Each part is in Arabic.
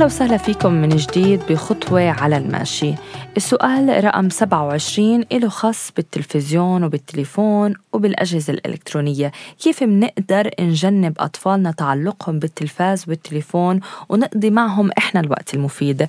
أهلا وسهلا فيكم من جديد بخطوة على الماشي. السؤال رقم 27 له خاص بالتلفزيون وبالتليفون وبالأجهزة الإلكترونية. كيف منقدر نجنب أطفالنا تعلقهم بالتلفاز والتليفون ونقضي معهم إحنا الوقت المفيد؟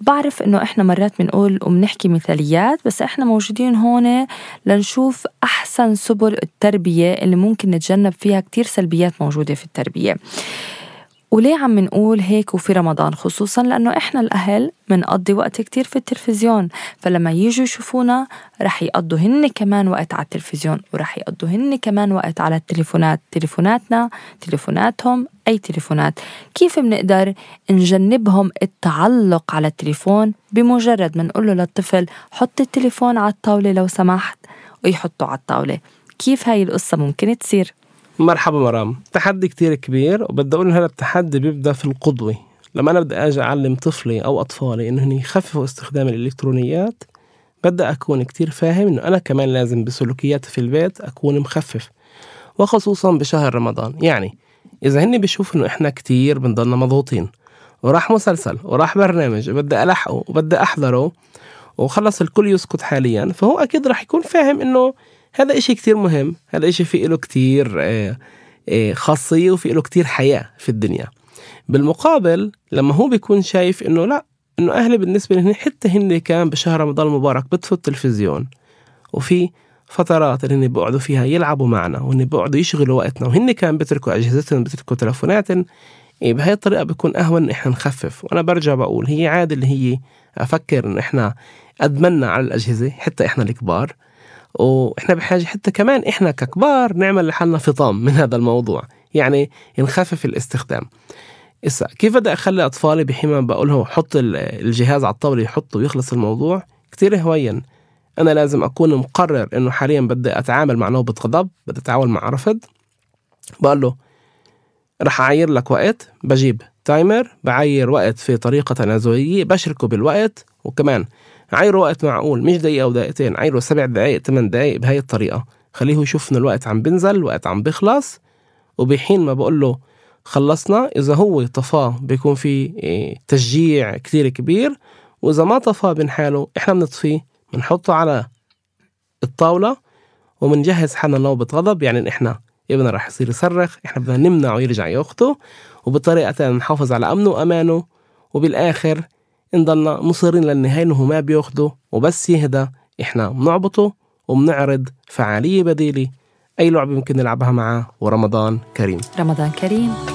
بعرف إنه إحنا مرات بنقول وبنحكي مثاليات بس إحنا موجودين هون لنشوف أحسن سبل التربية اللي ممكن نتجنب فيها كتير سلبيات موجودة في التربية. وليه عم نقول هيك وفي رمضان؟ خصوصا لأنه إحنا الأهل منقضي وقت كتير في التلفزيون فلما يجوا يشوفونا رح يقضوا هن كمان وقت على التلفزيون ورح يقضوا هن كمان وقت على التليفونات تليفوناتنا تليفوناتهم أي تليفونات. كيف بنقدر نجنبهم التعلق على التليفون بمجرد ما نقول له للطفل حط التليفون على الطاولة لو سمحت ويحطه على الطاولة؟ كيف هاي القصة ممكن تصير؟ مرحبا مرام. تحدي كتير كبير وبدي أقول هذا التحدي بيبدأ في القدوة. لما أنا بدي أجي أعلم طفلي أو أطفالي إنهم يخففوا استخدام الإلكترونيات بدي أكون كتير فاهم إنه أنا كمان لازم بسلوكياتي في البيت أكون مخفف. وخصوصا بشهر رمضان. يعني إذا هني بيشوفوا إنه إحنا كتير بنضلنا مضغوطين وراح مسلسل وراح برنامج وبدي ألحقه وبدي أحضره وخلص الكل يسكت حاليا فهو أكيد راح يكون فاهم إنه هذا إشي كتير مهم. هذا إشي فيه له كتير آه، آه، خاصية وفيه له كتير حياة في الدنيا. بالمقابل لما هو بيكون شايف إنه لا إنه أهلي بالنسبة لهن حتى هن كان بشهر رمضان المبارك بيطفوا التلفزيون وفي فترات اللي هن بيقعدوا فيها يلعبوا معنا وهن بيقعدوا يشغلوا وقتنا وهن كان بيتركوا أجهزتهم بيتركوا تلفوناتهم إيه بهاي الطريقة بيكون أهون إن إحنا نخفف. وأنا برجع بقول هي عادة اللي هي أفكر إن إحنا أدمنا على الأجهزة حتى إحنا الكبار. وإحنا بحاجة حتى كمان إحنا ككبار نعمل لحالنا فطام من هذا الموضوع. يعني نخفف الاستخدام. إسا كيف بدي أخلي أطفالي بحين ما بقول لهم حط الجهاز على الطاولة يحطه ويخلص الموضوع؟ كتير هوين أنا لازم أكون مقرر إنه حاليا بدي أتعامل مع نوبة غضب بدي أتعامل مع رفض. بقول له رح أعير لك وقت بجيب تايمر بعير وقت في طريقة تنازلية بشركه بالوقت وكمان عايروا وقت معقول مش دقيقة أو دقيقتين عايروا سبع دقايق ثمان دقايق بهاي الطريقة. خليه يشوف إن الوقت عم بنزل الوقت عم بيخلص. وبحين ما بقول له خلصنا إذا هو طفاه بيكون في إيه، تشجيع كتير كبير. وإذا ما طفاه بين حاله إحنا بنطفيه بنحطه على الطاولة وبنجهز حالنا نوبة غضب. يعني إن إحنا ابننا رح يصير يصرخ إحنا بدنا نمنعه يرجع ياخده وبطريقة نحافظ على أمنه وأمانه. نضلنا مصرين للنهاية إنه ما بياخده وبس يهدى. إحنا بنعبطه وبنعرض فعالية بديلة. أي لعبة ممكن نلعبها معاه ورمضان كريم. رمضان كريم.